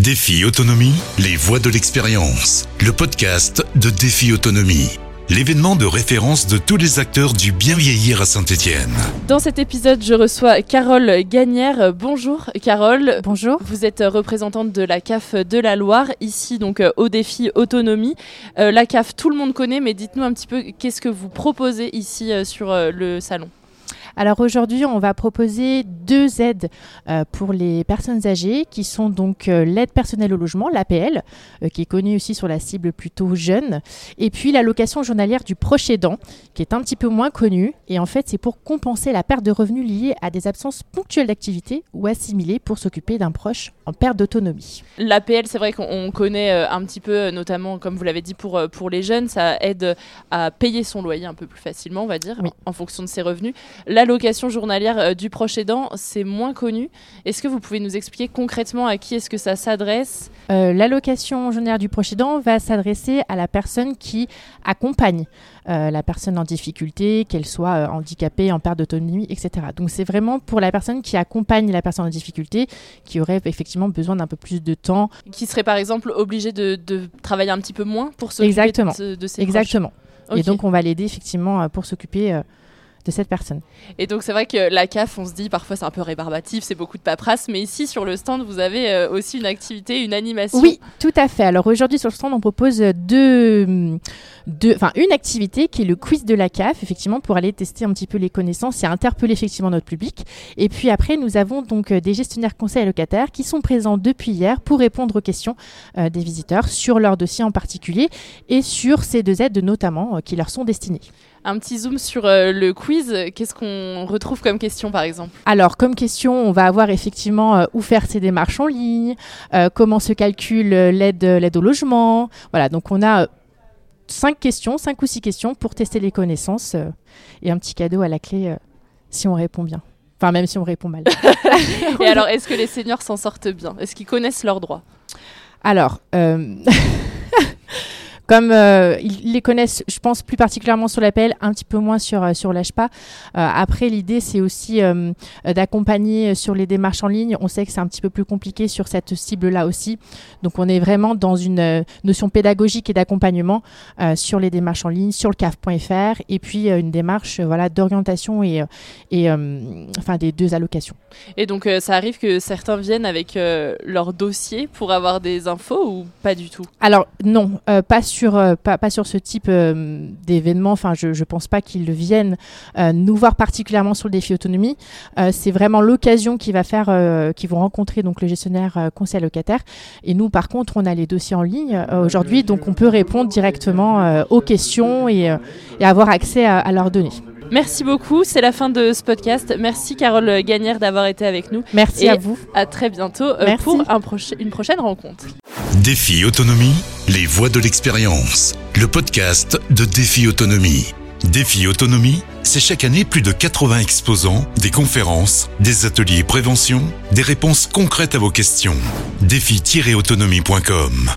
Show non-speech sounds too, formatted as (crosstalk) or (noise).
Défi Autonomie, les voix de l'expérience. Le podcast de Défi Autonomie. L'événement de référence de tous les acteurs du bien vieillir à Saint-Étienne. Dans cet épisode, je reçois Carole Gagnère. Bonjour Carole. Bonjour. Vous êtes représentante de la CAF de la Loire, ici donc euh, au défi autonomie. Euh, la CAF, tout le monde connaît, mais dites-nous un petit peu qu'est-ce que vous proposez ici euh, sur euh, le salon. Alors aujourd'hui, on va proposer deux aides euh, pour les personnes âgées qui sont donc euh, l'aide personnelle au logement, l'APL, euh, qui est connue aussi sur la cible plutôt jeune, et puis l'allocation journalière du proche aidant, qui est un petit peu moins connue. Et en fait, c'est pour compenser la perte de revenus liée à des absences ponctuelles d'activité ou assimilées pour s'occuper d'un proche en perte d'autonomie. L'APL, c'est vrai qu'on connaît un petit peu, notamment comme vous l'avez dit pour, pour les jeunes, ça aide à payer son loyer un peu plus facilement, on va dire, Oui. en, en fonction de ses revenus. L'allocation journalière euh, du proche aidant, c'est moins connu. Est-ce que vous pouvez nous expliquer concrètement à qui est-ce que ça s'adresse? Euh, L'allocation journalière du proche aidant va s'adresser à la personne qui accompagne euh, la personne en difficulté, qu'elle soit euh, handicapée, en perte d'autonomie, etc. Donc c'est vraiment pour la personne qui accompagne la personne en difficulté, qui aurait effectivement besoin d'un peu plus de temps. Qui serait par exemple obligé de, de travailler un petit peu moins pour s'occuper de, de ses Exactement. proches Et donc on va l'aider effectivement pour s'occuper de cette personne. Et donc c'est vrai que la CAF, on se dit parfois c'est un peu rébarbatif, c'est beaucoup de paperasse, mais ici sur le stand vous avez euh, aussi une activité, une animation. Oui, tout à fait. Alors aujourd'hui sur le stand, on propose deux, deux, enfin une activité qui est le quiz de la CAF, effectivement pour aller tester un petit peu les connaissances et interpeller effectivement notre public. Et puis après, nous avons donc euh, des gestionnaires conseils locataires qui sont présents depuis hier pour répondre aux questions euh, des visiteurs sur leur dossier en particulier et sur ces deux aides notamment euh, qui leur sont destinées. Un petit zoom sur le quiz, qu'est-ce qu'on retrouve comme question par exemple Alors, comme question, on va avoir effectivement euh, où faire ses démarches en ligne, euh, comment se calcule euh, l'aide, l'aide au logement. Voilà, donc on a cinq questions, cinq ou six questions pour tester les connaissances et un petit cadeau à la clé si on répond bien. Enfin, même si on répond mal. (laughs) Et alors est-ce que les seniors s'en sortent bien? Est-ce qu'ils connaissent leurs droits? Alors, (laughs) comme euh, ils les connaissent, je pense plus particulièrement sur l'appel, un petit peu moins sur euh, sur l'ASPA. Euh, après, l'idée c'est aussi d'accompagner sur les démarches en ligne. On sait que c'est un petit peu plus compliqué sur cette cible-là aussi. Donc, on est vraiment dans une notion pédagogique et d'accompagnement sur les démarches en ligne, sur le CAF.fr, et puis une démarche voilà d'orientation et et enfin des deux allocations. Et donc ça arrive que certains viennent avec leur dossier pour avoir des infos ou pas du tout? Alors non, euh, pas sur euh, pas, pas sur ce type euh, d'événement. Enfin, je je pense pas qu'ils viennent euh, nous voir particulièrement sur le défi autonomie. Euh, c'est vraiment l'occasion qui va faire euh, qu'ils vont rencontrer donc le gestionnaire euh, conseil locataire. Et nous, par contre, on a les dossiers en ligne euh, aujourd'hui, donc on peut répondre directement euh, aux questions et, euh, et avoir accès à, à leurs données. Merci beaucoup, c'est la fin de ce podcast. Merci Carole Gagnère d'avoir été avec nous. Merci Et à vous. À très bientôt euh, Merci. pour un proche- une prochaine rencontre. Défi Autonomie, les voix de l'expérience. Le podcast de Défi Autonomie. Défi Autonomie, c'est chaque année plus de 80 exposants, des conférences, des ateliers prévention, des réponses concrètes à vos questions. Défi-autonomie.com